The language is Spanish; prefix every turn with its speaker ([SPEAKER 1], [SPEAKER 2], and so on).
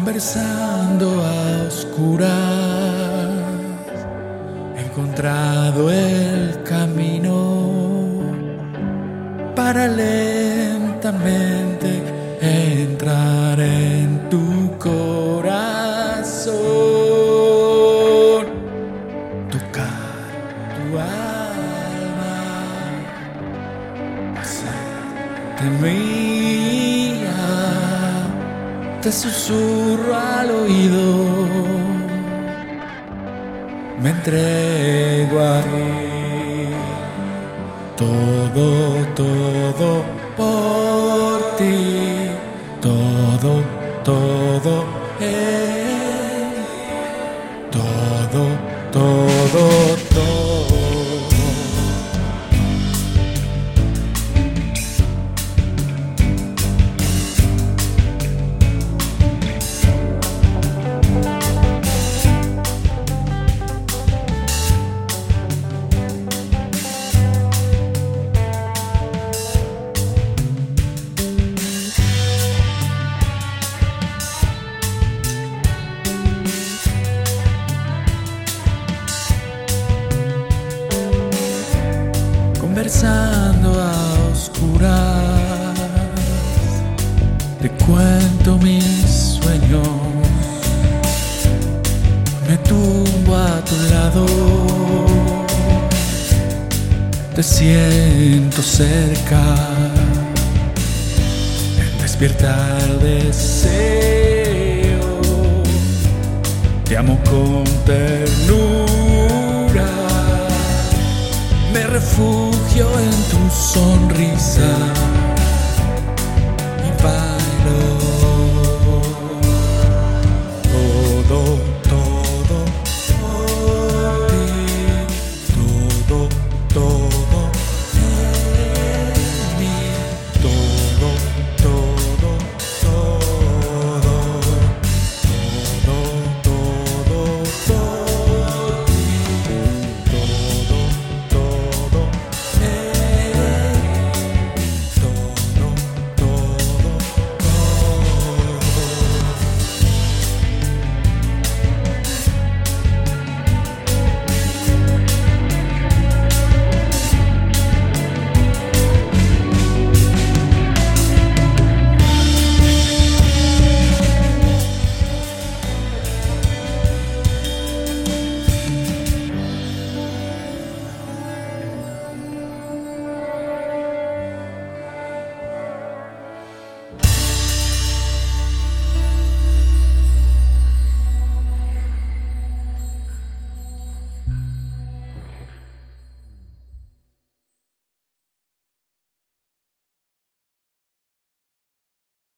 [SPEAKER 1] conversando a oscuras, he encontrado el camino para lentamente entrar en tu corazón, tocar tu alma, hacerte te susurro al oído, me entrego a ti, todo, todo por conversando a oscuras. Te cuento mis sueños, me tumbo a tu lado, te siento cerca, el deseo, te amo con ternura. Me refugio en tu sonrisa.